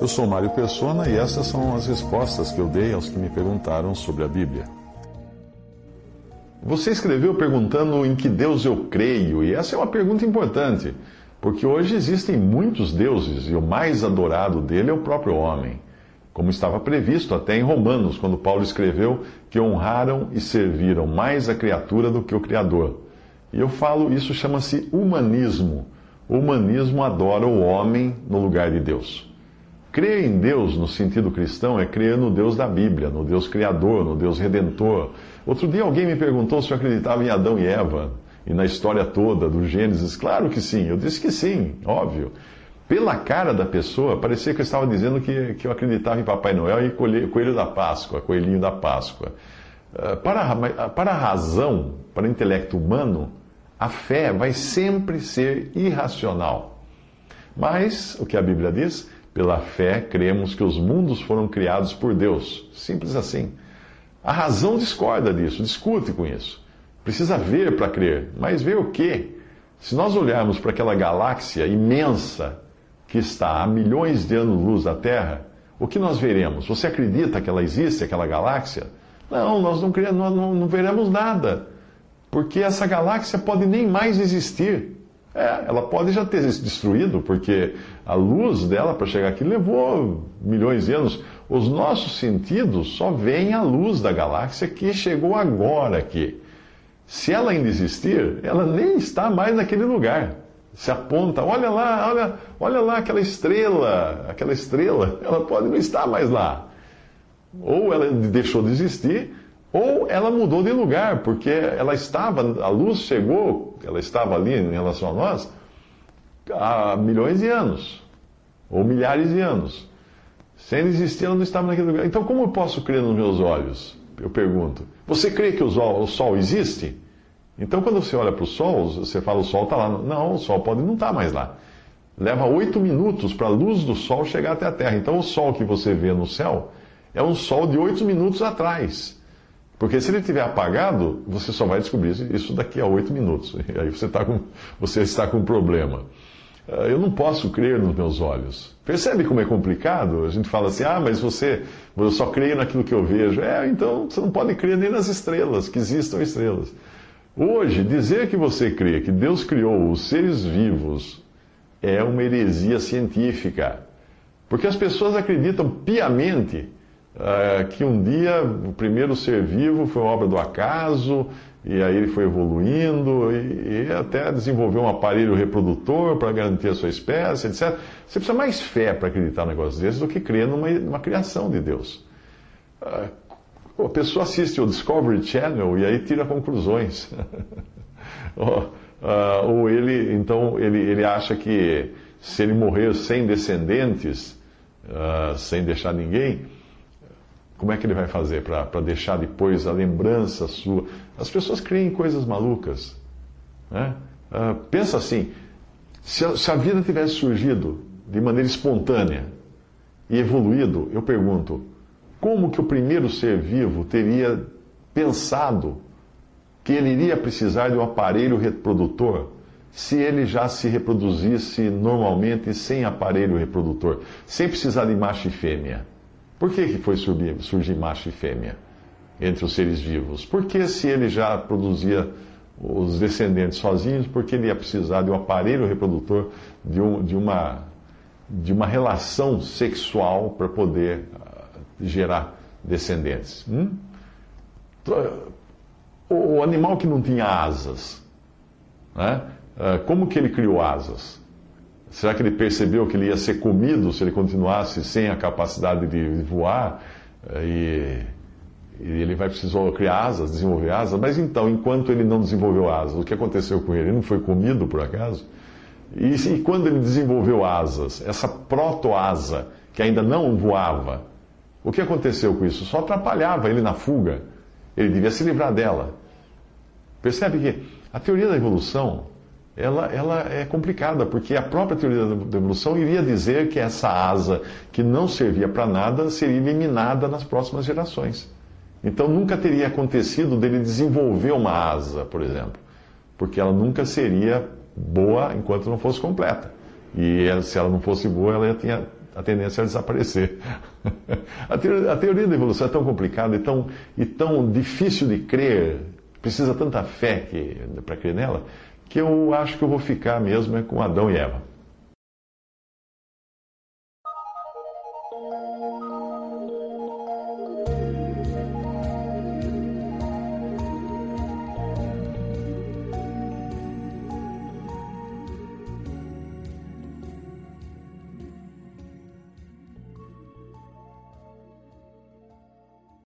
Eu sou Mário Persona e essas são as respostas que eu dei aos que me perguntaram sobre a Bíblia. Você escreveu perguntando em que Deus eu creio, e essa é uma pergunta importante, porque hoje existem muitos deuses e o mais adorado dele é o próprio homem, como estava previsto até em Romanos, quando Paulo escreveu que honraram e serviram mais a criatura do que o Criador. E eu falo, isso chama-se humanismo. O humanismo adora o homem no lugar de Deus. Crer em Deus no sentido cristão é crer no Deus da Bíblia, no Deus Criador, no Deus Redentor. Outro dia alguém me perguntou se eu acreditava em Adão e Eva e na história toda do Gênesis. Claro que sim, eu disse que sim, óbvio. Pela cara da pessoa, parecia que eu estava dizendo que, que eu acreditava em Papai Noel e Coelho da Páscoa, Coelhinho da Páscoa. Para, para a razão, para o intelecto humano, a fé vai sempre ser irracional. Mas, o que a Bíblia diz? Pela fé, cremos que os mundos foram criados por Deus. Simples assim. A razão discorda disso, discute com isso. Precisa ver para crer. Mas ver o quê? Se nós olharmos para aquela galáxia imensa que está a milhões de anos-luz da Terra, o que nós veremos? Você acredita que ela existe, aquela galáxia? Não, nós não, não, não veremos nada. Porque essa galáxia pode nem mais existir. É, ela pode já ter se destruído, porque a luz dela para chegar aqui levou milhões de anos. Os nossos sentidos só veem a luz da galáxia que chegou agora aqui. Se ela ainda existir, ela nem está mais naquele lugar. Se aponta, olha lá, olha, olha lá aquela estrela, aquela estrela, ela pode não estar mais lá. Ou ela deixou de existir, ou ela mudou de lugar, porque ela estava, a luz chegou, ela estava ali em relação a nós há milhões de anos, ou milhares de anos. Sem existir, ela não estava naquele lugar. Então, como eu posso crer nos meus olhos? Eu pergunto. Você crê que o sol, existe? Então, quando você olha para o sol, você fala: o sol está lá. Não, o sol pode não estar mais lá. Leva oito minutos para a luz do sol chegar até a Terra. Então, o sol que você vê no céu é um sol de oito minutos atrás. Porque se ele estiver apagado, você só vai descobrir isso daqui a oito minutos. E aí você, tá com, você está com um problema. Eu não posso crer nos meus olhos. Percebe como é complicado? A gente fala assim, ah, mas você, eu só creio naquilo que eu vejo. É, então você não pode crer nem nas estrelas, que existam estrelas. Hoje, dizer que você crê que Deus criou os seres vivos é uma heresia científica. Porque as pessoas acreditam piamente uh, que um dia o primeiro ser vivo foi obra do acaso, e aí ele foi evoluindo e, e até desenvolveu um aparelho reprodutor para garantir a sua espécie, etc. Você precisa mais fé para acreditar em um negócio desses do que crer numa, numa criação de Deus. Uh, a pessoa assiste o Discovery Channel e aí tira conclusões. ou, uh, ou ele, então, ele, ele acha que se ele morrer sem descendentes, uh, sem deixar ninguém, como é que ele vai fazer para deixar depois a lembrança sua? As pessoas creem em coisas malucas. Né? Uh, pensa assim: se a, se a vida tivesse surgido de maneira espontânea e evoluído, eu pergunto, como que o primeiro ser vivo teria pensado que ele iria precisar de um aparelho reprodutor se ele já se reproduzisse normalmente sem aparelho reprodutor, sem precisar de macho e fêmea? Por que, que foi surgir, surgir macho e fêmea entre os seres vivos? Porque se ele já produzia os descendentes sozinhos, porque ele ia precisar de um aparelho reprodutor, de, um, de, uma, de uma relação sexual para poder uh, gerar descendentes. Hum? O, animal que não tinha asas, né? Uh, como que ele criou asas? Será que ele percebeu que ele ia ser comido se ele continuasse sem a capacidade de voar? E, e ele vai precisar criar asas, desenvolver asas. Mas então, enquanto ele não desenvolveu asas, o que aconteceu com ele? Ele não foi comido por acaso? E, e quando ele desenvolveu asas, essa proto-asa, que ainda não voava, o que aconteceu com isso? Só atrapalhava ele na fuga. Ele devia se livrar dela. Percebe que a teoria da evolução ela, ela é complicada, porque a própria teoria da evolução iria dizer que essa asa que não servia para nada seria eliminada nas próximas gerações. Então nunca teria acontecido dele desenvolver uma asa, por exemplo, porque ela nunca seria boa enquanto não fosse completa. E se ela não fosse boa, ela tinha a tendência a desaparecer. a, teoria, a teoria da evolução é tão complicada e tão, e tão difícil de crer, precisa tanta fé para crer nela, que eu acho que eu vou ficar mesmo é com Adão e Eva.